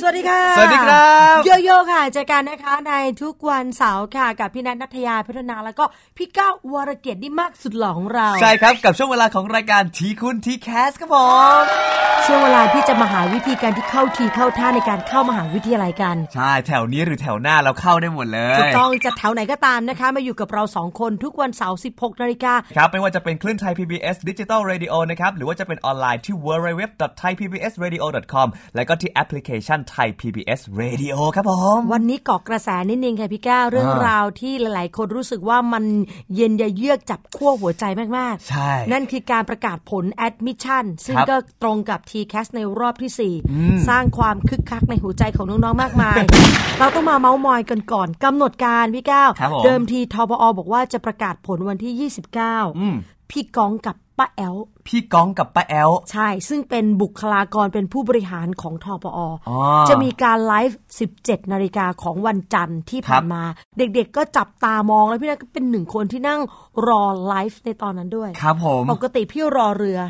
สวัสดีค่ะ สวัสดีครับโยโย่ค่ะเจอกันนะคะในทุกวันเสาร์ค่ะ กับพี่นัทนัทยาพัฒนาแล้วก็พี่ก้าววรเกียรตินี่มากสุดหล่อของเรา ใช่ครับกับช่วงเวลาของรายการทีคุณ TCAS ครับผมช่วงเวลาที่จะมาหาวิธีการที่เข้าทีเข้าท่าในการเข้ามหาวิทยาลัยกัน ใช่แถวนี้หรือแถวหน้าเราเข้าได้หมดเลยถูกต้องจะแถวไหนก็ตามนะคะ มาอยู่กับเราสองคนทุกวันเสาร์16นาฬิกาครับไม่ว่าจะเป็นคลื่นไทย PBS Digital Radio นะครับหรือว่าจะเป็นออนไลน์ที่ www.thaipbsradio.com แล้วก็ที่แอปพลิเคชัน Thai PBS Radio ครับผม วันนี้เกาะกระแสนิดนึงค่ะพี่ก้าวเรื่องอ่าราวที่หลาย ๆ คนรู้สึกว่ามันเย็นยะเยือกจับขั้วหัวใจมากใช่ นั่นคือการประกาศผล admission ซึ่งครับก็ตรงกับ TCAS ในรอบที่ 4 สร้างความคึกคักในหัวใจของน้อง ๆ มากมาย เราต้องมาเมาส์มอยกันก่อนกำหนดการพี่ก้าวครับผมเดิมทีทบอบอกว่าจะประกาศผลวันที่ 29 พี่ก้องกับ ป้าแอลพี่ก้องกับป้าแอลใช่ ซึ่งเป็นบุคลากรเป็นผู้บริหารของทปออ๋อจะมีการไลฟ์ 17 นาฬิกาของวันจันทร์ที่ผ่านมา เด็กๆก็จับตามองแล้วพี่นัทก็เป็นหนึ่งคนที่นั่งรอไลฟ์ในตอนนั้นด้วย ครับผมปกติพี่รอเรือ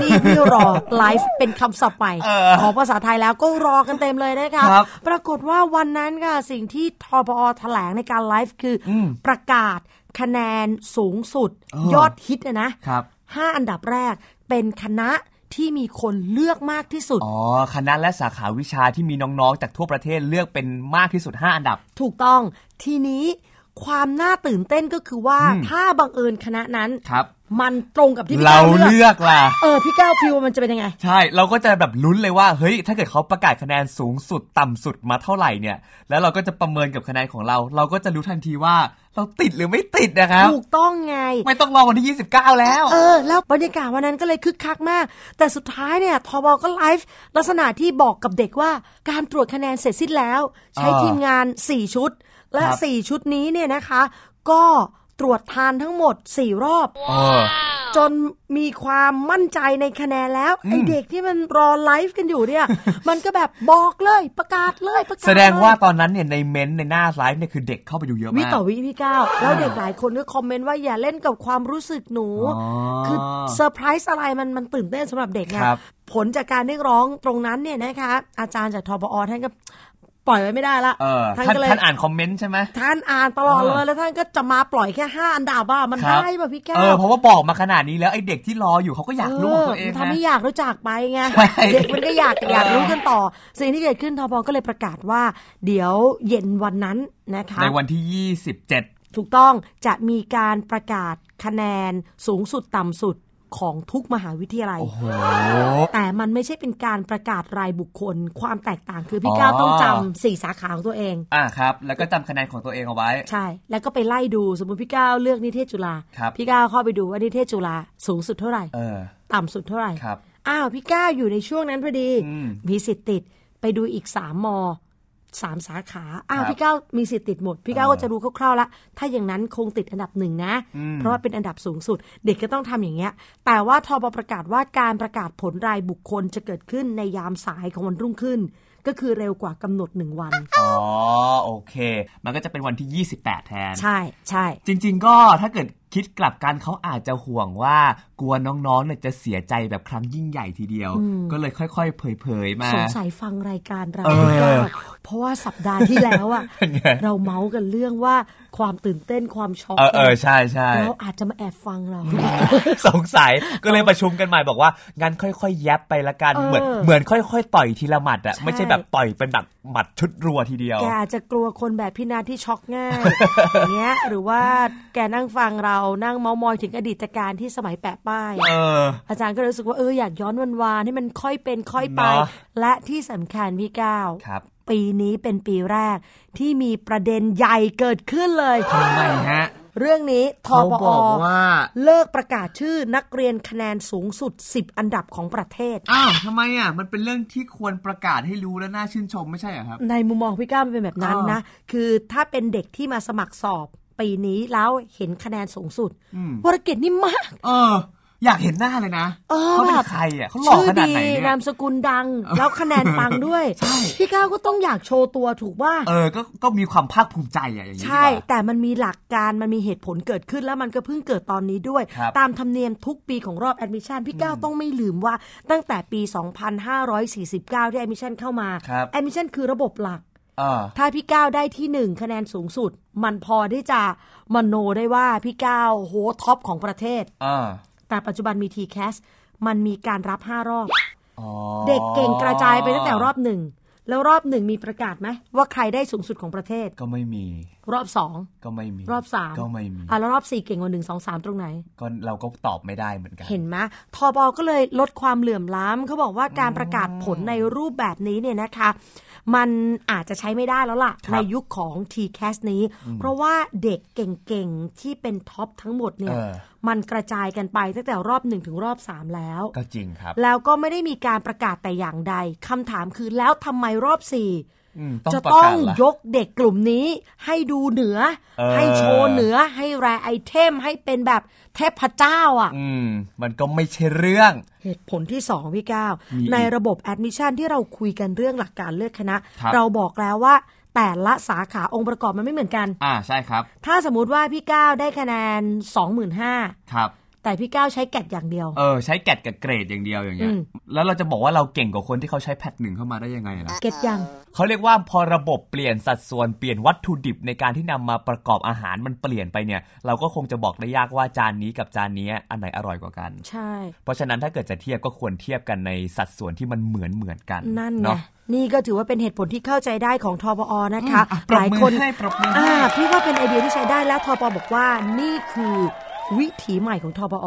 นี่พี่รอไลฟ์เป็นคำศัพท์ใหม่เออของภาษาไทยแล้วก็รอกันเต็มเลยนะคะครับปรากฏว่าวันนั้นค่ะสิ่งที่ทปอแถลงในการไลฟ์คืออประกาศคะแนนสูงสุดยอดฮิตอะนะ ครับห้าอันดับแรก เป็นคณะที่มีคนเลือกมากที่สุด อ๋อ คณะและสาขาวิชาที่มีน้องๆ จากทั่วประเทศเลือกเป็นมากที่สุด 5 อันดับ ถูกต้อง ทีนี้ความน่าตื่นเต้นก็คือว่า ถ้าบังเอิญคณะนั้นครับ มันตรงกับที่พี่เราก้าวเลืเลือกอกล่ะ เออพี่ก้าวฟิวมันจะเป็นยังไง ใช่ เราก็จะแบบลุ้นเลยว่าเฮ้ยถ้าเกิดเขาประกาศคะแนนสูงสุดต่ำสุดมาเท่าไหร่เนี่ย แล้วเราก็จะประเมินกับคะแนนของเรา เราก็จะรู้ทันทีว่าเราติดหรือไม่ติดนะครับ ถูกต้องไง ไม่ต้องรอวันที่ 29 แล้ว เออ แล้วบรรยากาศวันนั้นก็เลยคึกคักมาก แต่สุดท้ายเนี่ยทบก็ไลฟ์ลักษณะที่บอกกับเด็กว่าการตรวจคะแนนเสร็จสิ้นแล้ว ใช้อ่าทีมงาน 4 ชุด และครับ4ชุดนี้เนี่ยนะคะ ก็ ตรวจทานทั้งหมด 4 รอบเออจนมีความมั่นใจในคะแนนแล้วไอเด็กที่มันรอไลฟ์กันอยู่เนี่ย มันก็แบบบอกเลยประกาศเลยประกาศแสดงเลยว่าตอนนั้นเนี่ยในเม้นต์ในหน้าไลฟ์เนี่ยคือเด็กเข้าไปดูเยอะวิมากต่อวิพี่ก้าวแล้วเด็กหลายคนก็คอมเมนต์ว่าอย่าเล่นกับความรู้สึกหนูอ๋อคือเซอร์ไพรส์อะไรมันมันตื่นเต้นสำหรับเด็กไงครับผลจากการเรียกร้องตรงนั้นเนี่ยนะคะอาจารย์จากทปอท่านก็ ปล่อยไว้ไม่ได้ละเออท่านท่านก็เลยท่านอ่านคอมเมนต์ใช่ไหมท่านอ่านตลอดเอเลอยแล้วท่านก็จะมาปล่อยแค่ห้าอันดับว่ามันครับได้ป่ะพี่แก้เออวเพราะว่าบอกมาขนาดนี้แล้วไอ้เด็กที่รออยู่เขาก็อยากรู้ของตัวเองมันนะทำให้อยากรู้จักไปไงใช่เด็กมันก็อยากอยากรู้กันต่อ สิ่งที่เกิดขึ้นทบก็เลยประกาศว่า เดี๋ยวเย็นวันนั้นนะคะในวันที่ 27 ถูกต้องจะมีการประกาศคะแนนสูงสุดต่ำสุด ของทุกมหาวิทยาลัยโอ้โหแต่มันไม่ใช่เป็นการประกาศรายบุคคล ความแตกต่างคือพี่อ๋อก้าวต้องจำสี่สาขาของตัวเอง อ่าครับ แล้วก็จำคะแนนของตัวเองเอาไว้ ใช่ แล้วก็ไปไล่ดูสมมติพี่ก้าวเลือกนิเทศจุฬาครับพี่ก้าวเข้าไปดูว่านิเทศจุฬาสูงสุดเท่าไหร่เออต่ำสุดเท่าไหร่ครับอ้าวพี่ก้าวอยู่ในช่วงนั้นพอดีอืมมีสิทธิ์ติดไปดูอีกสามม สามสาขา อ้าวครับพี่ก้าวมีสิทธิ์ติดหมด พี่ก้าวเออก็จะรู้คร่าวๆละ ถ้าอย่างนั้นคงติดอันดับหนึ่งนะอืมเพราะว่าเป็นอันดับสูงสุด เด็กก็ต้องทำอย่างเงี้ย แต่ว่าทบประกาศว่าการประกาศผลรายบุคคลจะเกิดขึ้นในยามสายของวันรุ่งขึ้น ก็คือเร็วกว่ากำหนดหนึ่งวัน อ๋อ โอเค มันก็จะเป็นวันที่ 28 แทน ใช่ใช่ จริง ๆ ก็ถ้าเกิดคิดกลับกันเขาอาจจะห่วงว่า กลัวน้องๆเนี่ยจะเสียใจแบบครั้งยิ่งใหญ่ทีเดียว ก็เลยค่อยๆเผยๆมาสงสัยฟังรายการเราเออพี่ก้าวเพราะว่าสัปดาห์ที่แล้วอะเป็นไงเราเมาส์กันเรื่องว่าความตื่นเต้นความช็อกเออเออใช่ใช่แล้วอาจจะมาแอบฟังเรา สงสัยก็เลยประชุมกันใหม่บอกว่างั้นค่อยๆ แยบไปละกันเออเหมือนเหมือนค่อย ๆ ต่อยทีละหมัดอะใช่ไม่ใช่แบบต่อยเป็นแบบหมัดชุดรัวทีเดียวแกอาจจะกลัวคนแบบพี่นาที่ช็อกง่ายอย่างเงี้ยหรือว่าแกนั่งฟังเรานั่งเมามอยถึงอดีตการที่สมัยแปะป้ายเอออาจารย์ก็รู้สึกว่าเอออยากย้อนวันวานให้มันค่อยเป็นค่อยไปเนอะและที่สำคัญพี่ก้าวครับปีนี้เป็นปีแรกที่มีประเด็นใหญ่เกิดขึ้นเลยทำไมฮะ เรื่องนี้ทเขาปบออกว่าเลิกประกาศชื่อนักเรียนคะแนนสูงสุด 10 อันดับของประเทศ อ้าวทำไมอะ มันเป็นเรื่องที่ควรประกาศให้รู้และน่าชื่นชมไม่ใช่เหรอครับ ในมุมมองพี่ก้าวมันเป็นแบบนั้นอ่านนะ คือถ้าเป็นเด็กที่มาสมัครสอบปีนี้แล้วเห็นคะแนนสูงสุดอืมวรเกตนี่มาก เออ อยากเห็นหน้าเลยนะเออเขาเป็แบนบใครอะเขาหล่อชื่อขนาดดีไหนเนี่ยนามสกุลดัง แล้วคะแนนปังด้วยใช่พี่ก้าวก็ต้องอยากโชว์ตัวถูกว่า เออ ก็ก็มีความภาคภูมิใจอะอย่างนี้ใช่ดีกว่าแต่มันมีหลักการมันมีเหตุผลเกิดขึ้นแล้วมันก็เพิ่งเกิดตอนนี้ด้วยครับตามธรรมเนียมทุกปีของรอบ admission พี่ก้าวต้องไม่ลืมว่าตั้งแต่ปี 2549 ที่ admission เข้ามาครับ admission คือระบบหลักเออถ้าพี่ก้าวได้ที่หนึ่งคะแนนสูงสุด มันพอที่จะมโนได้ว่าพี่ก้าวโห top ของประเทศเออ แต่ปัจจุบันมี t c a s มันมีการรับ 5 รอบอ๋อเด็กเก่งกระจายไปตั้งแต่รอบหนึ่ง แล้วรอบหนึ่งมีประกาศไหม ว่าใครได้สูงสุดของประเทศก็ไม่มี รอบสองก็ไม่มี รอบสามก็ไม่มีอะแล้วรอบสี่เก่งกว่าหนึ่งสองสามตรงไหน ก็เราก็ตอบไม่ได้เหมือนกัน เห็นไหมทบก็เลยลดความเหลื่อมล้ำเขาบอกว่าการประกาศผลในรูปแบบนี้เนี่ยนะคะ มันอาจจะใช้ไม่ได้แล้วล่ะครับในยุคของ t c a s นี้ เพราะว่าเด็กเก่งๆ ที่เป็นท็อปทั้งหมดเนี่ยเออมันกระจายกันไปตั้งแต่รอบหนึ่งถึงรอบสามแล้ว ก็จริงครับ แล้วก็ไม่ได้มีการประกาศแต่อย่างใดคำถามคือแล้วทำไมรอบสี่อืม จะประต้อกางศละยกเด็กกลุ่มนี้ให้ดูเหนือเออให้โชว์เหนือให้ rare item ให้เป็นแบบเทพเจ้าอะอืมมันก็ไม่ใช่เรื่อง เหตุผลที่2พี่ก้าวมีอีกในระบบ admission ที่เราคุยกันเรื่องหลักการเลือกคณะครับเราบอกแล้วว่าแต่ละสาขาองค์ประกอบมันไม่เหมือนกัน อ่าใช่ครับ ถ้าสมมุติว่าพี่ก้าวได้คะแนน 25,000ครับ แต่พี่ก้าวใช้ GAT อย่างเดียว เออใช้ GAT กับเกรดอย่างเดียวอย่างเงี้ยอืมแล้วเราจะบอกว่าเราเก่งกว่าคนที่เขาใช้ PAT หนึ่งเข้ามาได้ยังไงล่ะ เกดยัง เขาเรียกว่าพอระบบเปลี่ยนสัดส่วนเปลี่ยนวัตถุดิบในการที่นำมาประกอบอาหารมันเปลี่ยนไปเนี่ย เราก็คงจะบอกได้ยากว่าจานนี้กับจานนี้อันไหนอร่อยกว่ากัน ใช่ เพราะฉะนั้นถ้าเกิดจะเทียบก็ควรเทียบกันในสัดส่วนที่มันเหมือนเหมือนกันนั่นไงเนาะ นี่ก็ถือว่าเป็นเหตุผลที่เข้าใจได้ของทปอนะคะ อืมอะปรบมือให้ปรบมือให้ อ่าพี่ว่าเป็นไอเดียที่ใช้ได้แล้วทปอบอกว่านี่คือ วิถีใหม่ของทปอ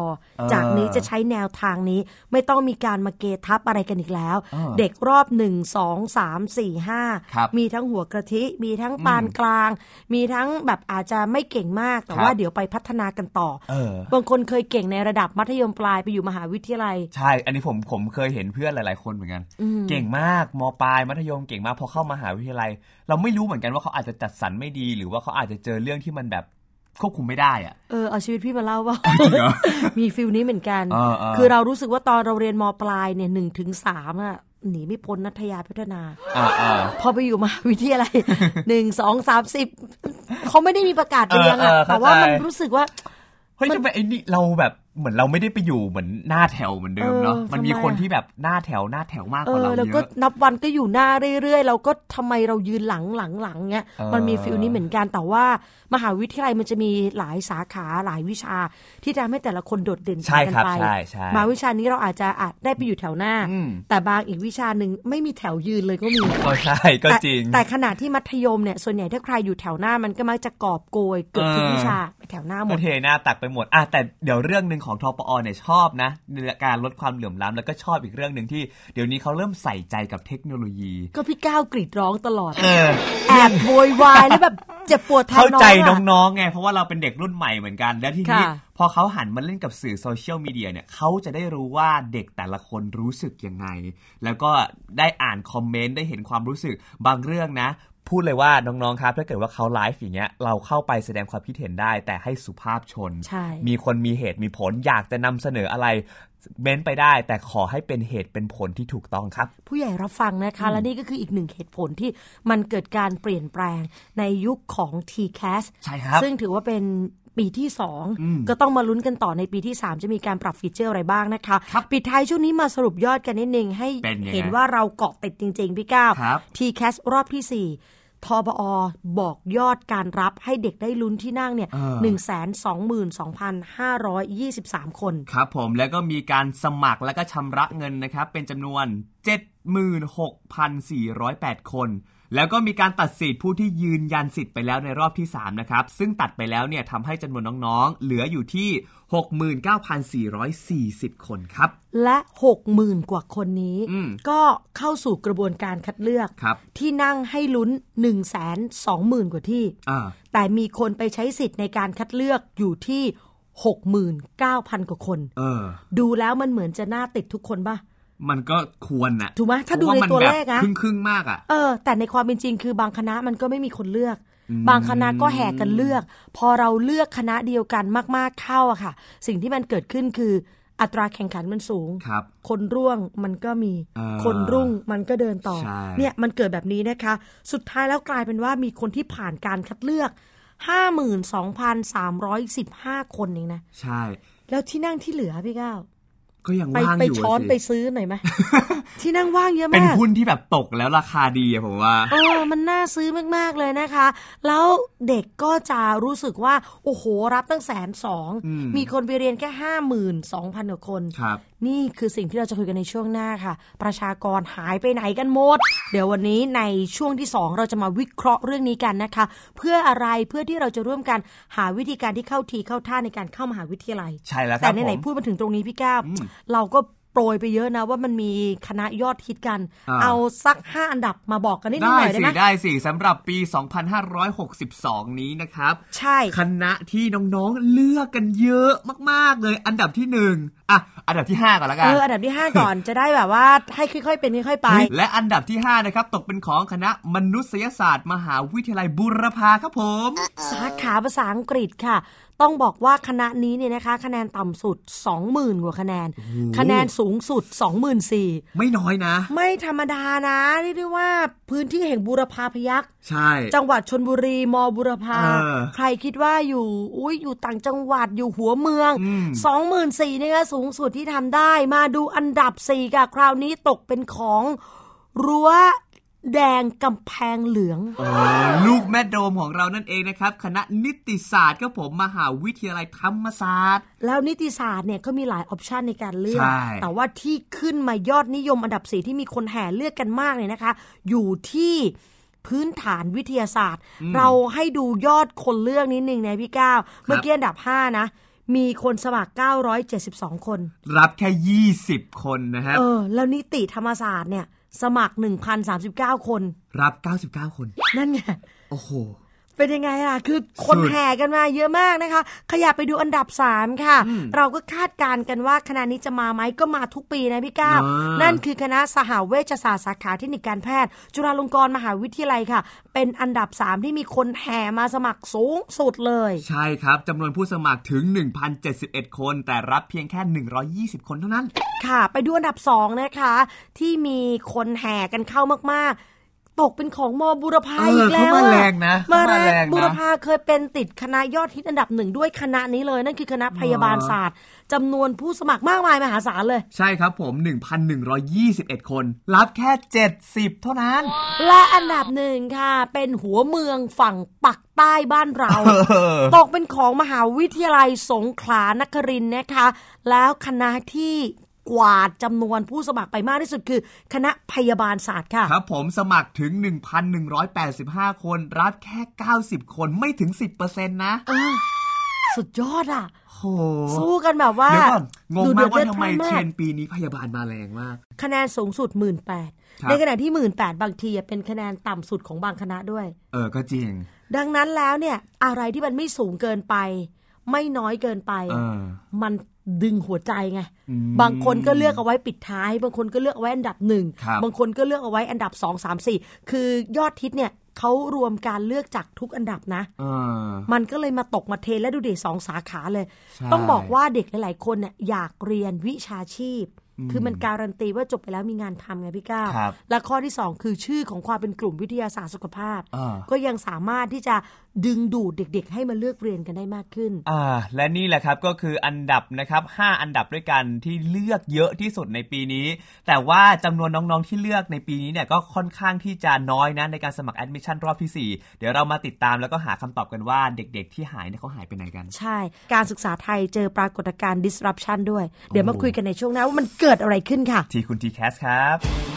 จากนี้จะใช้แนวทางนี้ ไม่ต้องมีการมาเกทับอะไรกันอีกแล้วเออเด็กรอบหนึ่งสองสามสี่ห้าครับมีทั้งหัวกะทิมีทั้งปานกลาง มีทั้งแบบอาจจะไม่เก่งมาก แต่ครับว่าเดี๋ยวไปพัฒนากันต่อเออบางคนเคยเก่งในระดับมัธยมปลายไปอยู่มหาวิทยาลัย ใช่ อันนี้ผมผมเคยเห็นเพื่อนหลาย ๆ คนเหมือนกัน เก่งมากมปลายมัธยมเก่งมากพอเข้ามหาวิทยาลัย เราไม่รู้เหมือนกันว่าเขาอาจจะจัดสรรไม่ดี หรือว่าเขาอาจจะเจอเรื่องที่มันแบบ ควบคุมไม่ได้อะเออเอาชีวิตพี่มาเล่าว่าจริงเหรอมีฟิลนี้เหมือนกันเออเออคือเรารู้สึกว่าตอนเราเรียนมปลายเนี่ยหนึ่งถึงสามอะหนีไม่พ้นนัทยาพัฒนาอ่าอ่าพอไปอยู่มหาวิทยาลัยหนึ่งสองสามสิบเขาไม่ได้มีประกาศเรียงเอออะเออแต่ว่ามันเข้าใจรู้สึกว่าเฮ้ยทำไมไอ้นี่เราแบบ เหมือนเราไม่ได้ไปอยู่เหมือนหน้าแถวเหมือนเดิมเนาะเออมันมีทำไมคนอะที่แบบหน้าแถวหน้าแถวมากกเอว่าอเราแล้วเยก็อะนับวันก็อยู่หน้าเรื่อยๆ เราก็ทำไมเรายืนหลังหลังหลังเงี้ยเออมันมีฟิลนี้เหมือนกันแต่ว่ามหาวิทยาลัยมันจะมีหลายสาขาหลายวิชา ที่ทำให้แต่ละคนโดดเด่นใช่กันครับไปใช่ใช่บางวิชานี้เราอาจจะอาจได้ไปอยู่แถวหน้าอืมแต่บางอีกวิชาหนึ่งไม่มีแถวยืนเลยก็มีก็ใช่ก็แต่จริง แต่ขณะที่มัธยมเนี่ยส่วนใหญ่ถ้าใครอยู่แถวหน้ามันก็มักจะกอบโกยเกือบทุกเออวิชาไปแถวหน้าหมก็ดเทหน้าตักไปหมดอะแต่เดี๋ยวเรื่องหนึ่งของทปอเนี่ยชอบนะในการลดความเหลื่อมล้ำแล้วก็ชอบอีกเรื่องหนึ่งที่เดี๋ยวนี้เขาเริ่มใส่ใจกับเทคโนโลยี ก็พี่ก้าวกรีดร้องตลอดเออแอบโวยวายแล้วแบบเจ็บปวดแทนเข้าน้องใจอะน้องๆไงเพราะว่าเราเป็นเด็กรุ่นใหม่เหมือนกัน แล้วทีนี้ค่ะพอเขาหันมาเล่นกับสื่อโซเชียลมีเดียเนี่ยเขาจะได้รู้ว่าเด็กแต่ละคนรู้สึกยังไง แล้วก็ได้อ่านคอมเมนต์ได้เห็นความรู้สึกบางเรื่องนะ พูดเลยว่าน้องๆ ครับ ถ้าเกิดว่าเขาไลฟ์อย่างเงี้ย เราเข้าไปแสดงความคิดเห็นได้ แต่ให้สุภาพชนใช่มีคนมีเหตุมีผลอยากจะนำเสนออะไรเม้นไปได้ แต่ขอให้เป็นเหตุเป็นผลที่ถูกต้องครับ ผู้ใหญ่รับฟังนะคะ และนี่ก็คืออีกหนึ่งเหตุผลที่มันเกิดการเปลี่ยนแปลงในยุคของ TCAS ใช่ครับ ซึ่งถือว่าเป็นปีที่อืม2ก็ต้องมาลุ้นกันต่อในปีที่ 3 จะมีการปรับฟีเจอร์อะไรบ้างนะคะครับปิดท้ายช่วงนี้มาสรุปยอดกันนิดนึงให้เป็นยังไงเห็นว่าเราเกาะติดจริง ๆ พี่ก้าวครับ TCAS รอบที่ 4 ทบอบอกยอดการรับให้เด็กได้ลุ้นที่นั่งเนี่ยเออหนึ่งแสนสองหมื่นสองพันห้าร้อยยี่สิบสามคน ครับผมแล้วก็มีการสมัครแล้วก็ชำระเงินนะครับ เป็นจำนวน76,408คน แล้วก็มีการตัดสิทธิ์ผู้ที่ยืนยันสิทธิ์ไปแล้วในรอบที่ 3 นะครับ ซึ่งตัดไปแล้วเนี่ยทำให้จำนวนน้องๆ เหลืออยู่ที่ 69,440 คนครับ และหกหมื่นกว่าคนนี้อืมก็เข้าสู่กระบวนการคัดเลือกครับที่นั่งให้ลุ้น1นึ่งแสนสองหมื่นกว่าที่อ่าแต่มีคนไปใช้สิทธิ์ในการคัดเลือกอยู่ที่ 69,000 กว่าคนเออดูแล้วมันเหมือนจะน่าติดทุกคนป่ะ มันก็ควรน่ะถูกไหมถ้าดูพระในตัวเลขมันะนแบบครึ่งๆมากอะเออแต่ในความเป็นจริงคือบางคณะมันก็ไม่มีคนเลือก บางคณะก็แห่กันเลือก พอเราเลือกคณะเดียวกันมาก ๆเข้าอะค่ะ สิ่งที่มันเกิดขึ้นคืออัตราแข่งขันมันสูงครับคนร่วงมันก็มีเออคนรุ่งมันก็เดินต่อใช่เนี่ยมันเกิดแบบนี้นะคะ สุดท้ายแล้วกลายเป็นว่ามีคนที่ผ่านการคัดเลือก 52,315 คนเองนะ ใช่ แล้วที่นั่งที่เหลือพี่ก้าว ก็ยังไปว่างไปอยู่ช้อนสิไปซื้อหน่อยไหมที่นั่งว่างเยอะเป็นมากหุ้นที่แบบตกแล้วราคาดีอะผมว่าเออมันน่าซื้อมากๆเลยนะคะ แล้วเด็กก็จะรู้สึกว่า โอ้โห รับตั้งแสนสองอืมมีคนไปเรียนแค่ห้าหมื่นสองพันกว่าคนครับ นี่คือสิ่งที่เราจะคุยกันในช่วงหน้าค่ะ ประชากรหายไปไหนกันหมด เดี๋ยววันนี้ในช่วงที่ 2 เราจะมาวิเคราะห์เรื่องนี้กันนะคะ เพื่ออะไรเพื่อที่เราจะร่วมกันหาวิธีการที่เข้าทีเข้าท่าในการเข้ามหาวิทยาลัย ใช่แล้วคแต่รับในผไหนมๆพูดมาถึงตรงนี้พี่ก้าวเราก็ โปรยไปเยอะนะว่ามันมีคณะยอดฮิตกันอ่าเอาสักห้าอันดับมาบอกกันนิดหได้น่อยได้สิไหมได้สิสำหรับปี 2562 นี้นะครับ ใช่ คณะที่น้องๆเลือกกันเยอะมากๆเลย อันดับที่หนึ่งอะอันดับที่ 5 ก่อนละกัเอนออันดับที่ 5 ก่อนจะได้แบบว่าให้ค่อยๆเป็นค่อยๆไป และอันดับที่ 5 นะครับ ตกเป็นของคณะมนุษยศาสตร์ มหาวิทยาลัยบูรพาครับผม สาขาภาษาอังกฤษค่ะ ต้องบอกว่าคณะนี้เนี่ยนะคะ คะแนนต่ำสุด 20,000 กว่าคะแนน คะแนนสูงสุด 24,000ไม่น้อยนะ ไม่ธรรมดานะเรียกได้ว่าพื้นที่แห่งบูรพาพยักษ์ใช่ จังหวัดชนบุรีมบุรพาเออใครคิดว่าอยู่อุ้ยอยู่ต่างจังหวัดอยู่หัวเมืองอืมสองหมื่นสี่นี่ก็สูงสุดที่ทำได้ มาดูอันดับสี่ค่ะคราวนี้ตกเป็นของรั้ว แดงกำแพงเหลืองเออลูกแม่โดมของเรานั่นเองนะครับ คณะนิติศาสตร์ครับผมมหาวิทยาลัยธรรมศาสตร์ แล้วนิติศาสตร์เนี่ยก็มีหลายออปชันในการเลือกใช่แต่ว่าที่ขึ้นมายอดนิยมอันดับสี่ที่มีคนแห่เลือกกันมากเนี่ยนะคะ อยู่ที่พื้นฐานวิทยาศาสตร์ เราให้ดูยอดคนเลือกนิดนึงนะพี่ก้าวเมื่อกี้อันดับ 5 นะมีคนสมัคร 972 คน รับแค่ 20 คนนะครับเออแล้วนิติธรรมศาสตร์เนี่ย สมัคร 1,039 คน รับ 99 คน นั่นไง โอ้โห เป็นยังไงล่ะ คือคนสุดแห่กันมาเยอะมากนะคะ ขยับไปดูอันดับ 3 ค่ะ เราก็คาดการณ์กันว่าคณะนี้จะมาไหมก็มาทุกปีนะพี่ก้าวอ่านั่นั่นคือคณะสหเวชศาสตร์สาขาเทคนิคการแพทย์ จุฬาลงกรณ์มหาวิทยาลัยค่ะ เป็นอันดับ 3 ที่มีคนแห่มาสมัครสูงสุดเลย ใช่ครับจำนวนผู้สมัครถึง 1,071 คน แต่รับเพียงแค่ 120 คนเท่านั้น ค่ะ ไปดูอันดับสองนะคะที่มีคนแห่กันเข้ามากๆ ตกเป็นของมบุรพาเอออีกแล้วเขามาอะแรงนะมาเขามาแรแรงงนะบุรพาเคยเป็นติดคณะยอดฮิตอันดับหนึ่งด้วยคณะนี้เลย นั่นคือคณะพยาบาลศาสตร์จำนวนผู้สมัครมากมายมหาศาลเลย ใช่ครับผม 1,121 คน รับแค่ 70 เท่านั้น และอันดับหนึ่งค่ะ เป็นหัวเมืองฝั่งปักใต้บ้านเรา ตกเป็นของมหาวิทยาลัยสงขลานครินทร์นะคะ แล้วคณะที่ กวาดจำนวนผู้สมัครไปมากที่สุดคือ คณะพยาบาลศาสตร์ค่ะ ครับผมสมัครถึง 1,185 คน รับแค่ 90 คนไม่ถึง 10%นะสุดยอดอะโหสู้กันแบบว่าเดี๋ยวก่อนงงดูมากว่าเดือดทำไมเลือดพล่านเทรนด์ปีนี้พยาบาลมาแรงมาก คะแนนสูงสุดหมื่นแปดครับในขณะที่หมื่นแปดบางทีอะเป็นคะแนนต่ำสุดของบางคณะด้วย เออก็จริง ดังนั้นแล้วเนี่ย อะไรที่มันไม่สูงเกินไป ไม่น้อยเกินไปเออมัน ดึงหัวใจไงอืมบางคนก็เลือกเอาไว้ปิดท้าย บางคนก็เลือกเอาไว้อันดับหนึ่งครับบางคนก็เลือกเอาไว้อันดับสองสามสี่คือยอดทิศเนี่ยเขารวมการเลือกจากทุกอันดับนะเออมันก็เลยมาตกมาเทรนและดูเด็กสองสาขาเลยใช่ต้องบอกว่าเด็กหลาย ๆ คนเนี่ยอยากเรียนวิชาชีพ คือมันการันตีว่าจบไปแล้วมีงานทำไงพี่ก้าวครับและข้อที่สองคือชื่อของความเป็นกลุ่มวิทยาศาสตร์สุขภาพอ่าก็ยังสามารถที่จะดึงดูดเด็กๆ ให้มาเลือกเรียนกันได้มากขึ้น อ่า และนี่แหละครับก็คืออันดับนะครับ 5 อันดับด้วยกันที่เลือกเยอะที่สุดในปีนี้ แต่ว่าจำนวนน้องๆที่เลือกในปีนี้เนี่ยก็ค่อนข้างที่จะน้อยนะในการสมัคร admission รอบที่ 4 เดี๋ยวเรามาติดตามแล้วก็หาคำตอบกันว่าเด็กๆ ที่หายเนี่ยเขาหายไปไหนกัน ใช่ การศึกษาไทยเจอปรากฏการณ์ disruption ด้วย เดี๋ยวมาคุยกันในช่วงหน้าว่ามันเกิดอะไรขึ้นค่ะ ที่คุณทีแคสครับ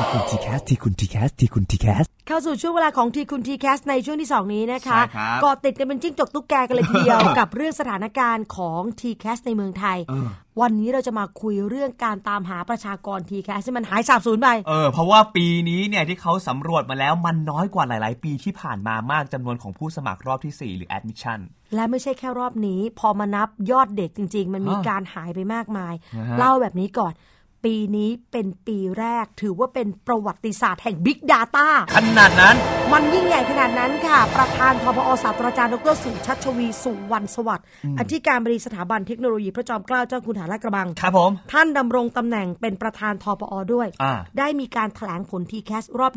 ทีคุณ TCAS ทีคุณ TCAS ทีคุณ TCASเข้าสู่ช่วงเวลาของทีคุณ TCAS ในช่วงที่ 2 นี้นะคะใช่ครับก็ติดกันเป็นจิ้งจกตุ๊กแกกันเลยทีเดียว กับเรื่องสถานการณ์ของ TCAS ในเมืองไทยวันนี้เราจะมาคุยเรื่องการตามหาประชากร TCAS ที่มันหายสาบสูญไป เออ เพราะว่าปีนี้เนี่ยที่เขาสำรวจมาแล้วมันน้อยกว่าหลาย ๆ ปีที่ผ่านมามากจำนวนของผู้สมัครรอบที่ 4 หรือ admission และไม่ใช่แค่รอบนี้ พอมานับยอดเด็กจริง ๆ มันมีอ่าการหายไปมากมายนะฮะเล่าแบบนี้ก่อน ปีนี้เป็นปีแรกถือว่าเป็นประวัติศาสตร์แห่ง Big Data ขนาดนั้น มันยิ่งใหญ่ขนาดนั้นค่ะ ประธานพบอศาสตราจารย์ดรสุชัชวีสุวรรณสวัสดิ์อธิการบดีสถาบันเทคโนโลยีพระจอมเกล้าเจ้าคุณทหารลาดกระบัง ครับผม ท่านดำรงตำแหน่งเป็นประธานทปอด้วยอ่าได้มีการแถลงผล t c a s รอบ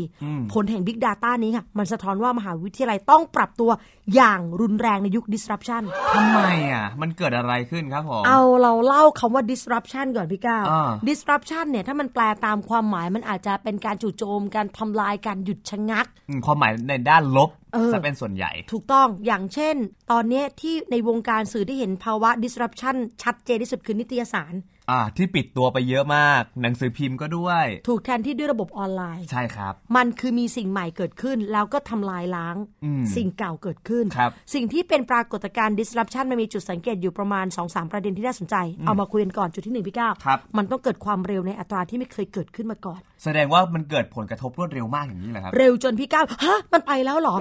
1-4 ผลแห่ง Big Data นี้ค่ะ มันสะท้อนว่ามหาวิทยาลัยต้องปรับตัวอย่างรุนแรงในยุค disruption ทำไมอะมันเกิดอะไรขึ้นครับผมเอาเราเล่าคำว่า disruption ก่อนพี่ก้าวอ่า disruption เนี่ยถ้ามันแปลตามความหมายมันอาจจะเป็นการจู่โจมการทำลายการหยุดชะงักอืมความหมายในด้านลบเออจะเป็นส่วนใหญ่ ถูกต้องอย่างเช่น ตอนเนี้ยที่ในวงการสื่อที่เห็นภาวะ disruption ชัดเจนที่สุดคือนิตยสาร อ่าที่ปิดตัวไปเยอะมาก หนังสือพิมพ์ก็ด้วย ถูกแทนที่ด้วยระบบออนไลน์ ใช่ครับ มันคือมีสิ่งใหม่เกิดขึ้น แล้วก็ทำลายล้างอืมสิ่งเก่าเกิดขึ้นครับสิ่งที่เป็นปรากฏการณ์ disruption มันมีจุดสังเกตอยู่ประมาณ 2-3 ประเด็นที่น่าสนใจ เอามาคุยกันก่อนจุดที่หนึ่งพี่ก้าวครับมันต้องเกิดความเร็วในอัตราที่ไม่เคยเกิดขึ้นมาก่อน แสดงว่ามันเกิดผลกระทบรวดเร็วมากอย่างนี้เหรอครับ เร็วจนพี่ก้าวฮะมันไปแล้วเหรอ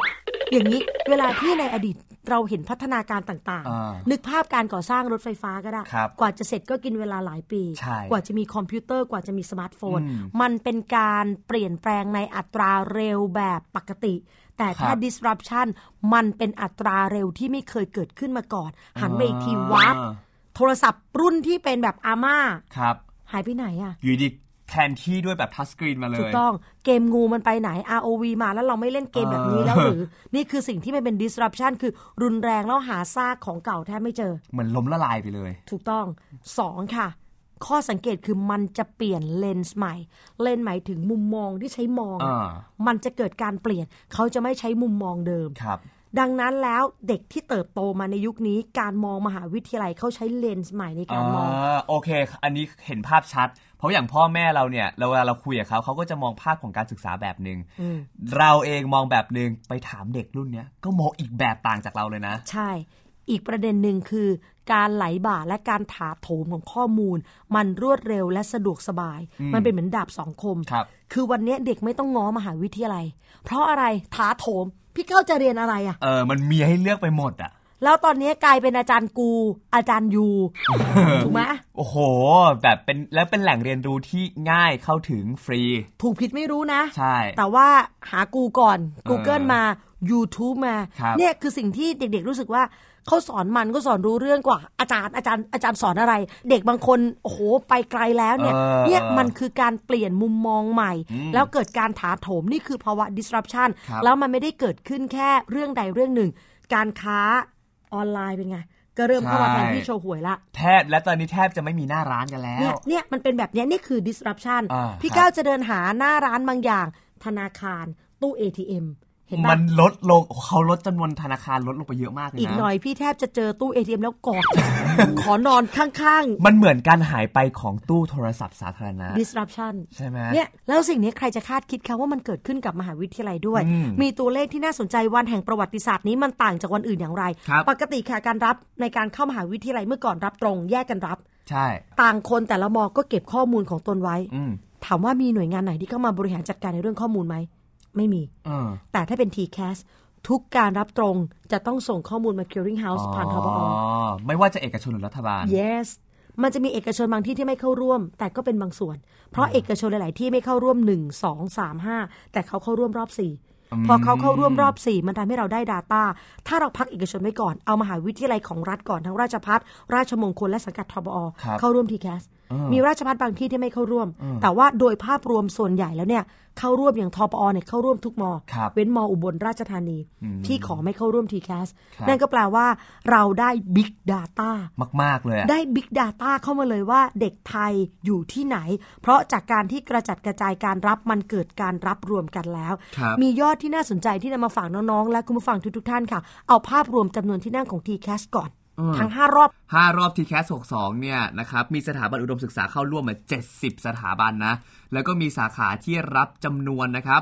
อย่างนี้เวลาที่ในอดีต เราเห็นพัฒนาการต่างอ่าๆนึกภาพการก่อสร้างรถไฟฟ้าก็ได้ครับกว่าจะเสร็จก็กินเวลาหลายปีใช่กว่าจะมีคอมพิวเตอร์กว่าจะมีสมาร์ทโฟนอืมมันเป็นการเปลี่ยนแปลงในอัตราเร็วแบบปกติ แต่ถ้าครับ disruption มันเป็นอัตราเร็วที่ไม่เคยเกิดขึ้นมาก่อน หันไปอีกทีวับอ่าโทรศัพท์รุ่นที่เป็นแบบอาม่าครับหายไปไหนอะอยู่ดี แทนที่ด้วยแบบทัชสกรีนมาเลย ถูกต้องเกมงูมันไปไหน ROV มาแล้วเราไม่เล่นเกมแบบนี้แล้วหรือ นี่คือสิ่งที่มันเป็น disruption คือรุนแรงแล้วหาซากของเก่าแทบไม่เจอ เหมือนล้มละลายไปเลย ถูกต้องสองค่ะ ข้อสังเกตคือมันจะเปลี่ยนเลนส์ใหม่ เลนส์หมายถึงมุมมองที่ใช้มองอ่ามันจะเกิดการเปลี่ยน เขาจะไม่ใช้มุมมองเดิมครับ ดังนั้นแล้วเด็กที่เติบโตมาในยุคนี้การมองมหาวิทยาลัยเขาใช้เลนส์ใหม่ในการมองอ่าโอเค อันนี้เห็นภาพชัด เพราะอย่างพ่อแม่เราเนี่ยเราเวลาเราคุยกับเขาเขาก็จะมองภาพของการศึกษาแบบหนึง่งเราเองมองแบบหนึง่งไปถามเด็กรุ่นเนี้ยก็มองอีกแบบต่างจากเราเลยนะ ใช่อีกประเด็นหนึ่งคือ การไหลบ่าและการถาโถมของข้อมูล มันรวดเร็วและสะดวกสบาย มันเป็นเหมือนดาบสองคมครับคือวันนี้เด็กไม่ต้องง้อมหาวิทยาลัย เพราะอะไรถาโถม พี่เก้าจะเรียนอะไรอะเออ มันมีให้เลือกไปหมดอะ แล้วตอนนี้กลายเป็นอาจารย์กู อาจารย์ยูถูกไหมโอ้โห แบบเป็นแล้วเป็นแหล่งเรียนรู้ที่ง่ายเข้าถึงฟรี ถูกผิดไม่รู้นะ ใช่ แต่ว่าหากูก่อน Google มา YouTube มาครับเนี่ยคือสิ่งที่เด็กๆรู้สึกว่า เขาสอนมันก็สอนรู้เรื่องกว่าอาจารย์อาจารย์อาจารย์สอนอะไร เด็กบางคนโอ้โหไปไกลแล้วเนี่ยเออเนี่ยเออมันคือการเปลี่ยนมุมมองใหม่อืมแล้วเกิดการถาโถมนี่คือภาวะ disruption ครับแล้วมันไม่ได้เกิดขึ้นแค่เรื่องใดเรื่องหนึ่ง การค้าออนไลน์เป็นไงก็เริ่มเข้ามาแทนที่โชว์หวยละแทบและตอนนี้แทบจะไม่มีหน้าร้านกันแล้ว เนี่ยเนี่ยมันเป็นแบบเนี้ยนี่คือ disruption อ่าพี่ครับก้าวจะเดินหาหน้าร้านบางอย่าง ธนาคาร ตู้ ATM เห็น มัปะนลดลงเขาลดจำนวนธนาคารลดลงไปเยอะมากเลยนะ อีกหน่อยพี่แทบจะเจอตู้ ATM แล้วกอด ขอนอนข้างมันเหมือนการหายไปของตู้โทรศัพท์สาธารณะๆ disruption ใช่ไหมเนี่ยแล้วสิ่งนี้ใครจะคาดคิดคะว่ามันเกิดขึ้นกับมหาวิทยาลัยด้วยอืมมีตัวเลขที่น่าสนใจวันแห่งประวัติศาสตร์นี้มันต่างจากวันอื่นอย่างไรครับปกติค่ะการรับในการเข้ามหาวิทยาลัยเมื่อก่อนรับตรงแยกกันรับ ใช่ ต่างคนแต่ละมอก็เก็บข้อมูลของตนไว้อืมถามว่ามีหน่วยงานไหนที่เข้ามาบริหารจัดการในเรื่องข้อมูลไหม ไม่มีเออแต่ถ้าเป็น TCAS ทุกการรับตรงจะต้องส่งข้อมูลมา Clearing House ผ่านทบอไม่ว่าจะเอกชนหรือรัฐบาล yes มันจะมีเอกชนบางที่ที่ไม่เข้าร่วม แต่ก็เป็นบางส่วน เพราะเอกชนหลาย ๆ ที่ไม่เข้าร่วม 1 2 3 5 แต่เขาเข้าร่วมรอบ 4 พอเขาเข้าร่วมรอบ 4 มันทำให้เราได้ Data ถ้าเราพักเอกชนไว้ก่อน เอามหาวิทยาลัยของรัฐก่อนทั้งราชพัฒราชมงคลและสังกัดทบอครับเข้าร่วม TCAS มีราชพัฒบางที่ที่ไม่เข้าร่วม แต่ว่าโดยภาพรวมส่วนใหญ่แล้วเนี่ยเข้าร่วมอย่างทปอเนี่ยเข้าร่วมทุกมอครับเว้นมออุบลราชธานี ที่ขอไม่เข้าร่วม t c a s ครับนั่นก็แปลว่าเราได้ Big Data มาก ๆ เลยอะได้ Big Data เข้ามาเลยว่าเด็กไทยอยู่ที่ไหน เพราะจากการที่กระจัดกระจายการรับมันเกิดการรับรวมกันแล้วครับมียอดที่น่าสนใจที่นำมาฝากน้องๆ และคุณผู้ฟังทุกๆท่านค่ะ เอาภาพรวมจำนวนที่นั่งของ t c a s ก่อน ทั้ง 5 รอบห้ารอบทีแคส62 เนี่ยนะครับมีสถาบันอุดมศึกษาเข้าร่วมมา 70 สถาบันนะ แล้วก็มีสาขาที่รับจำนวนนะครับ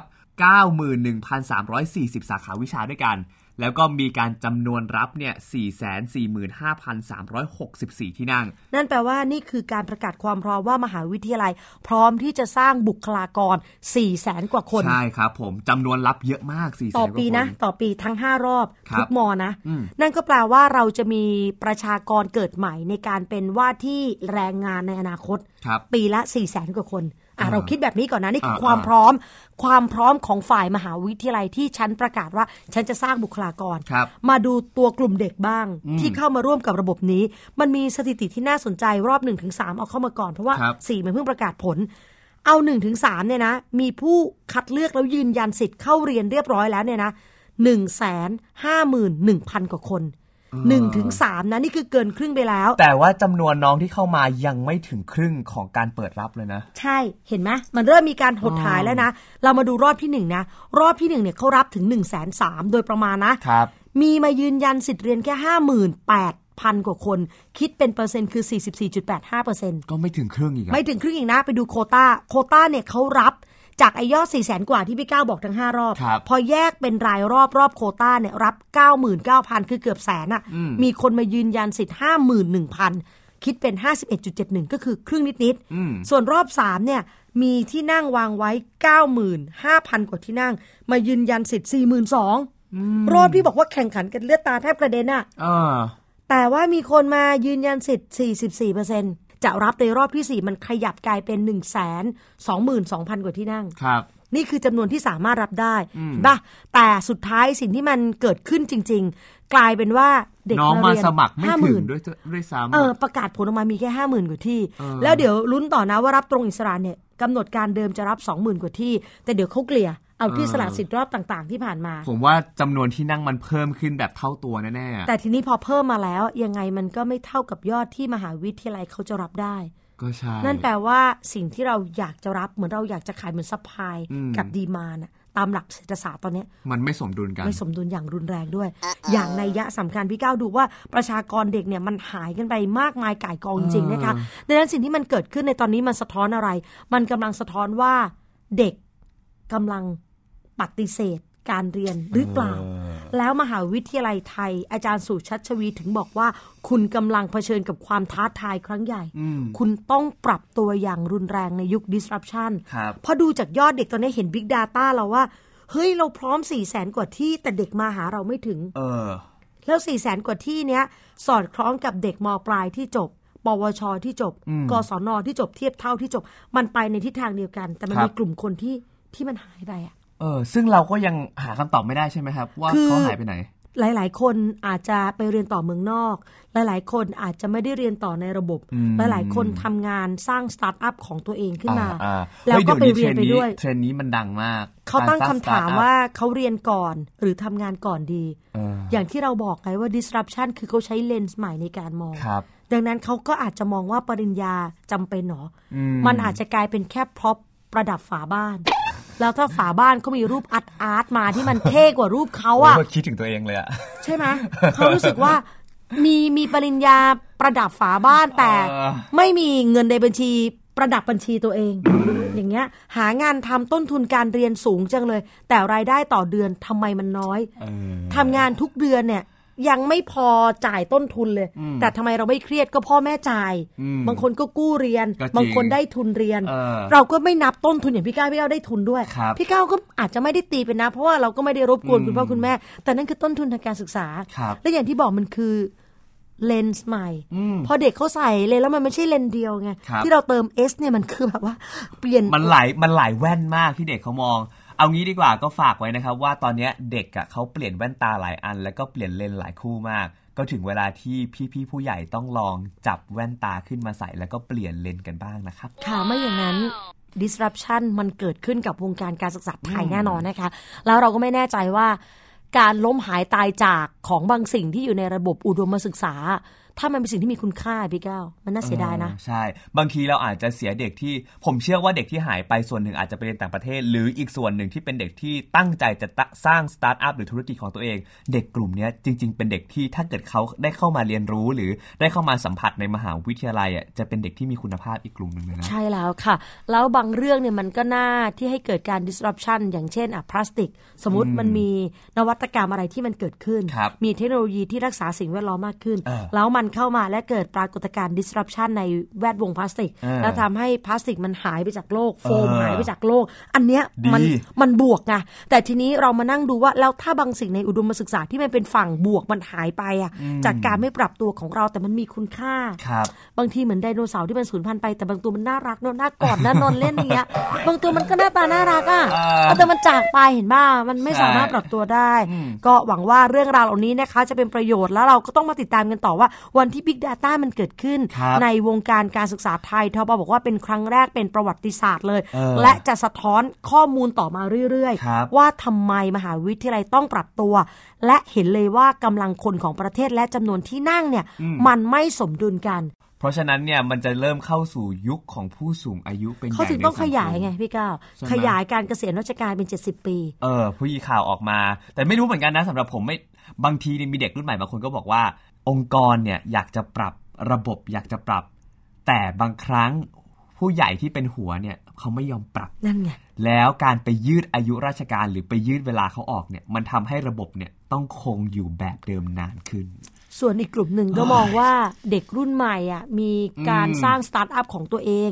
91,340 สาขาวิชาด้วยกัน แล้วก็มีการจำนวนรับเนี่ย 445,364 ที่นั่ง นั่นแปลว่านี่คือการประกาศความพร้อมว่ามหาวิทยาลัย พร้อมที่จะสร้างบุคลากร 4 0 0แสนกว่าคน ใช่ครับผมจำนวนรับเยอะมาก 4 0 0 0 0ต่อ0ปีกว่าคนะ ต่อปีทั้ง 5 รอบครับทุกมอนะอืมนั่นก็แปลว่าเราจะมีประชากรเกิดใหม่ในการเป็นว่าที่แรงงานในอนาคตครับปีละ 4 0 0แสนกว่าคน อะอ่าเราคิดแบบนี้ก่อนนะนี่คืออาความอ่าพร้อม ความพร้อมของฝ่ายมหาวิทยาลัยที่ฉันประกาศว่าฉันจะสร้างบุคลากรครับมาดูตัวกลุ่มเด็กบ้าง ที่เข้ามาร่วมกับระบบนี้ มันมีสถิติที่น่าสนใจรอบ1นถึงสเอาเข้ามาก่อนเพราะว่าครับ4มันเพิ่งประกาศผล เอา1นถึงสเนี่ยนะ มีผู้คัดเลือกแล้วยืนยันสิทธิ์เข้าเรียนเรียบร้อยแล้วเนี่ยนะหนึ่งแสนห้าหมื่นหนึ่งพันกว่าคน หนึ่งถึงสามนะนี่คือเกินครึ่งไปแล้ว แต่ว่าจำนวนน้องที่เข้ามายังไม่ถึงครึ่งของการเปิดรับเลยนะ ใช่เห็นไหมมันเริ่มมีการหดหายแล้วนะ เรามาดูรอบที่หนึ่งนะรอบที่หนึ่งเนี่ยเขารับถึง1นึ่งแสนสามโดยประมาณนะครับมีมายืนยันสิทธิ์เรียนแค่ห้าหมื่นแปดพันกว่าคน คิดเป็นเปอร์เซ็นต์คือ 44.85เปอร์เซ็นต์ก็ไม่ถึงครึ่งอีกอะไม่ถึงครึ่งอีกนะ ไปดูโควตาโควตาเนี่ยเขารับ จากไอยอด4 0 0แสนกว่าที่พี่ก้าวบอกทั้ง 5 รอบ ครับพอแยกเป็นรายรอบรอบโควตาเนี่ยรับ 99,000 คือเกือบแสนอะ่ะมีคนมายืนยันสิทธิ์ 51,000 คิดเป็น 51.71 ก็คือครึ่งนิดอืมๆส่วนรอบ 3 เนี่ย มีที่นั่งวางไว้ 95,000 กว่าที่นั่ง มายืนยันสิทธิ์ 42,000 รอบที่บอกว่าแข่งขันกันเลือดตาแทบกระเด็นอะเออแต่ว่ามีคนมายืนยันสิทธิ์ 44% จะรับในรอบที่ 4 มันขยับกลายเป็น 1 2 2 0 0 0 กว่าที่นั่งครับนี่คือจำนวนที่สามารถรับได้เห็นปะแต่สุดท้ายสิ่งที่มันเกิดขึ้นจริง ๆ กลายเป็นว่าเด็กน้องมาเรียนสมัครไม่ห้าหถึมื่งนด้วยด้วยซ้ำเออประกาศผลออกมามีแค่ห้าหมื่นกว่าที่เออแล้วเดี๋ยวลุ้นต่อนะว่ารับตรงอิสระเนี่ยกำหนดการเดิมจะรับสองหมื่นกว่าที่ แต่เดี๋ยวเขาเกลี่ย เอาที่สละสิทธิ์รอบต่าง ๆ ที่ผ่านมา ผมว่าจำนวนที่นั่งมันเพิ่มขึ้นแบบเท่าตัวแน่ๆอะแต่ทีนี้พอเพิ่มมาแล้ว ยังไงมันก็ไม่เท่ากับยอดที่มหาวิทยาลัยเขาจะรับได้ก็ใช่นั่นแปลว่าสิ่งที่เราอยากจะรับเหมือนเราอยากจะขายเหมือน supply อืมกับ demand นะตามหลักเศรษฐศาสตร์ตอนเนี้ยมันไม่สมดุลกัน ไม่สมดุลอย่างรุนแรงด้วย อย่างมีนัยยะสำคัญพี่ก้าวดูว่าประชากรเด็กเนี่ยมันหายกันไปมากมายก่ายกองจริงๆนะคะดังนั้นสิ่งที่มันเกิดขึ้นในตอนนี้มันสะท้อนอะไร มันกำลังสะท้อนว่าเด็กกำลัง ปฏิเสธการเรียนหรือเปล่า แล้วมหาวิทยาลัยไทย อาจารย์สุชัชวีถึงบอกว่า คุณกำลังเผชิญกับความท้าทายครั้งใหญ่ คุณต้องปรับตัวอย่างรุนแรงในยุค disruption ครับเพราะดูจากยอดเด็กตอนนี้เห็น Big Data แล้วว่า เฮ้ย เราพร้อม4ี่แสนกว่าที่แต่เด็กมาหาเราไม่ถึงเออแล้ว4ี่แสนกว่าที่เนี้ย สอดคล้องกับเด็กมปลายที่จบปวชที่จบ กศนที่จบเทียบเท่าที่จบ มันไปในทิศทางเดียวกัน แต่มันครับมีกลุ่มคนที่ที่มันหายไปอะ เออซึ่งเราก็ยังหาคำตอบไม่ได้ใช่ไหมครับ ว่าคือเขาหายไปไหน หลาย ๆ คนอาจจะไปเรียนต่อเมืองนอก หลาย ๆ คนอาจจะไม่ได้เรียนต่อในระบบ หลาย ๆ คนทำงานสร้างสตาร์ทอัพของตัวเองขึ้นมาอ่าแล้วก็ไปฮ้เรียนไปด้วยทรนด์นี้มันดังมาก เขาตั้งคำสร้าง startup ว่าเขาเรียนก่อนหรือทำงานก่อนดีเอออย่างที่เราบอกไงว่า disruption คือเขาใช้เลนส์ใหม่ในการมองครับดังนั้นเขาก็อาจจะมองว่าปริญญาจำเป็นหรออมมันอาจจะกลายเป็นแค่ prop ประดับฝาบ้าน แล้วถ้าฝาบ้านเขามีรูป art art มาที่มันเท่กว่ารูปเขาอะโอ้ยคิดถึงตัวเองเลยอะใช่ไหมเขารู้สึกว่ามีมีปริญญาประดับฝาบ้านแต่เออไม่มีเงินในบัญชีประดับบัญชีตัวเอง อย่างเงี้ย หางานทำต้นทุนการเรียนสูงจังเลย แต่รายได้ต่อเดือนทำไมมันน้อยเออทำงานทุกเดือนเนี่ย ยังไม่พอจ่ายต้นทุนเลย แต่ทำไมเราไม่เครียดก็พ่อแม่จ่ายอืมบางคนก็กู้เรียนก็จริงบางคนได้ทุนเรียนเออเราก็ไม่นับต้นทุนอย่างพี่ก้าวพี่ก้าวได้ทุนด้วยครับพี่ก้าวก็อาจจะไม่ได้ตีเป็นนะ เพราะว่าเราก็ไม่ได้รบกวนคุณพ่อคุณแม่ แต่นั่นคือต้นทุนทางการศึกษาครับและอย่างที่บอกมันคือเลนส์ใหม่อืมพอเด็กเขาใส่เลนส์แล้วมันไม่ใช่เลนส์เดียวไงครับที่เราเติม S เนี่ยมันคือแบบว่า เปลี่ยนมันหลายมันหลายแว่นมากที่เด็กเขามอง เอางี้ดีกว่าก็ฝากไว้นะครับ ว่าตอนเนี้ยเด็กอะเขาเปลี่ยนแว่นตาหลายอัน แล้วก็เปลี่ยนเลนส์หลายคู่มาก ก็ถึงเวลาที่พี่ๆผู้ใหญ่ต้องลองจับแว่นตาขึ้นมาใส่แล้วก็เปลี่ยนเลนส์กันบ้างนะครับค่ะไม่อย่างนั้น disruption มันเกิดขึ้นกับวงการการศึกษาไทยแน่นอนนะคะ แล้วเราก็ไม่แน่ใจว่า การล้มหายตายจากของบางสิ่งที่อยู่ในระบบอุดมศึกษา ถ้ามันเป็นสิ่งที่มีคุณค่าพี่แก้วมันน่าเสียดายนะออใช่ บางทีเราอาจจะเสียเด็กที่ ผมเชื่อว่าเด็กที่หายไปส่วนหนึ่งอาจจะไปเรียนต่างประเทศ หรืออีกส่วนหนึ่งที่เป็นเด็กที่ตั้งใจจะตะสร้างสตาร์ทอัพหรือธุรกิจของตัวเอง เด็กกลุ่มเนี้ยจริง ๆ เป็นเด็กที่ถ้าเกิดเขาได้เข้ามาเรียนรู้ หรือได้เข้ามาสัมผัสในมหาวิทยาลัยอะจะเป็นเด็กที่มีคุณภาพอีกกลุ่มหนึ่งเลยนะใช่แล้วค่ะ แล้วบางเรื่องเนี่ยมันก็น่าที่ให้เกิดการ disruption อย่างเช่นอะพลาสติก สมมติมันมีนวัตกรรมอะไรที่มันเกิดขึ้นครับมีเทคโนโลยีที่รักษาสิ่งแวดล้อมมากขึ้นเออแล้วมันเข้ามาและเกิดปรากฏการณ์ disruption ในแวดวงพลาสติกเออแล้วทำให้พลาสติกมันหายไปจากโลก โฟมเออหายไปจากโลก อันเนี้ยมันดีมันบวกไงแต่ทีนี้เรามานั่งดูว่า แล้วถ้าบางสิ่งในอุดมศึกษาที่มันเป็นฝั่งบวกมันหายไปอะจากการไม่ปรับตัวของเราแต่มันมีคุณค่าครับบางทีเหมือนไดโนเสาร์ที่มันสูญพันธุ์ไปแต่บางตัวมันน่ารักเนอะน่ากอดน่านอนเล่นอย่างเงี้ยบางตัวมันก็หน้าตาน่ารักอะอ่าแต่มันจากไปเห็นป่ะมันไม่ใช่สามารถปรับตัวได้ ก็หวังว่าเรื่องราวเหล่านี้นะคะจะเป็นประโยชน์แล้วเราก็ต้องมาติดตามกันต่อว่าวันที่ Big Data มันเกิดขึ้นครับในวงการการศึกษาไทยทบบอกว่าเป็นครั้งแรกเป็นประวัติศาสตร์เลยเออและจะสะท้อนข้อมูลต่อมาเรื่อยครับๆว่าทำไมมหาวิทยาลัยต้องปรับตัว และเห็นเลยว่ากำลังคนของประเทศและจำนวนที่นั่งเนี่ยมันไม่สมดุลกันเพราะฉะนั้นเนี่ยมันจะเริ่มเข้าสู่ยุคของผู้สูงอายุเป็นใหญ่เขาถึงต้องในขสัคมยายไงพี่ก้าวใช่ไหมขยายการเกษียณราชการเป็น 70 ปี เออผู้ยีข่าวออกมา แต่ไม่รู้เหมือนกันนะสำหรับผมไม่บางทีเนี่ยมีเด็กรุ่นใหม่บางคนก็บอกว่า องค์กรเนี่ยอยากจะปรับระบบอยากจะปรับ แต่บางครั้งผู้ใหญ่ที่เป็นหัวเนี่ยเขาไม่ยอมปรับนั่นไงแล้วการไปยืดอายุราชการหรือไปยืดเวลาเขาออกเนี่ยมันทำให้ระบบเนี่ยต้องคงอยู่แบบเดิมนานขึ้น ส่วนอีกกลุ่มหนึ่งก็มองว่าเด็กรุ่นใหม่อะมีการอืมสร้างสตาร์ทอัพของตัวเอง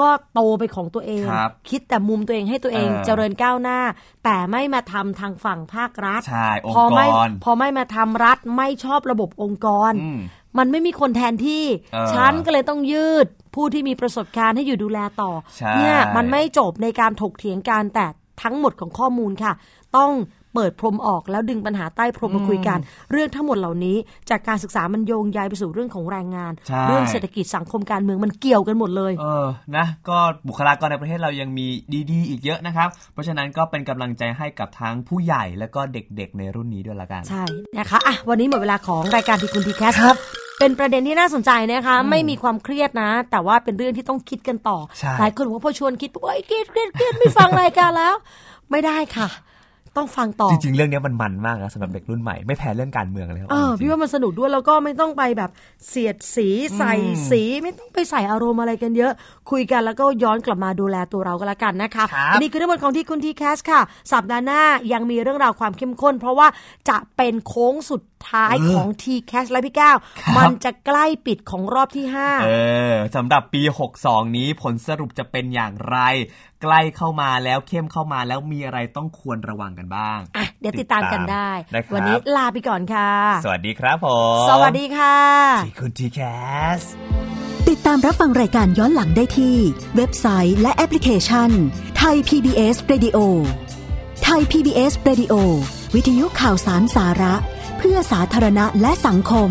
ก็โตไปของตัวเองครับคิดแต่มุมตัวเองให้ตัวเองเออเจริญก้าวหน้า แต่ไม่มาทำทางฝั่งภาครัฐใช่องพอค์กไม่รพอไม่มาทำรัฐไม่ชอบระบบองค์กรอืมมันไม่มีคนแทนที่เออฉันก็เลยต้องยืดผู้ที่มีประสบการณ์ให้อยู่ดูแลต่อใช่เนี่ยมันไม่จบในการถกเถียงกันแต่ทั้งหมดของข้อมูลค่ะ ต้อง เปิดพรมออกแล้วดึงปัญหาใต้พรมมาคุยกัน เรื่องทั้งหมดเหล่านี้ จากการศึกษามันโยงใยไปสู่เรื่องของแรงงานใช่เรื่องเศรษฐกิจสังคมการเมืองมันเกี่ยวกันหมดเลย เออนะก็บุคลากรในประเทศเรายังมีดีๆ อีกเยอะนะครับ เพราะฉะนั้นก็เป็นกำลังใจให้กับทั้งผู้ใหญ่และก็เด็กๆ ในรุ่นนี้ด้วยละกัน ใช่นะคะอะวันนี้หมดเวลาของรายการทีคุณทีแคสเป็นประเด็นที่น่าสนใจนะคะ ไม่มีความเครียดนะ แต่ว่าเป็นเรื่องที่ต้องคิดกันต่อใช่หลายคนบอกว่าพอชวนคิดปุ๊บโอ้ยเครียดเครียดเครียดไม่ฟังรายการแล้ว ไม่ได้ค่ะ ต้องฟังต่อ จริง ๆ เรื่องนี้มันมันมากนะสำหรับเด็กรุ่นใหม่ ไม่แพ้เรื่องการเมืองเลยครับเออจริงๆพี่ว่ามันสนุกด้วยแล้วก็ไม่ต้องไปแบบเสียดสีใส่สีไม่ต้องไปใส่อารมณ์อะไรกันเยอะ คุยกันแล้วก็ย้อนกลับมาดูแลตัวเราก็แล้วกันนะคะครับอันี้คือทั้งหมดของที่คุณทีแคสค่ะ สัปดาห์หน้ายังมีเรื่องราวความเข้มข้น เพราะว่าจะเป็นโค้งสุดท้ายของทีแคสและพี่แก้วมันจะใกล้ปิดของรอบที่ห้าเออสำหรับปี 62 นี้ผลสรุปจะเป็นอย่างไร ใกล้เข้ามาแล้วเข้มเข้ามาแล้วมีอะไรต้องควรระวังกันบ้างอะเดี๋ยวติดตามกันได้นะครับวันนี้ลาไปก่อนค่ะ สวัสดีครับผม สวัสดีค่ะทีคุณ TCAS ติดตามรับฟังรายการย้อนหลังได้ที่ เว็บไซต์และแอปพลิเคชันไทย PBS Radio ไทย PBS Radio วิทยุข่าวสารสาระ เพื่อสาธารณะและสังคม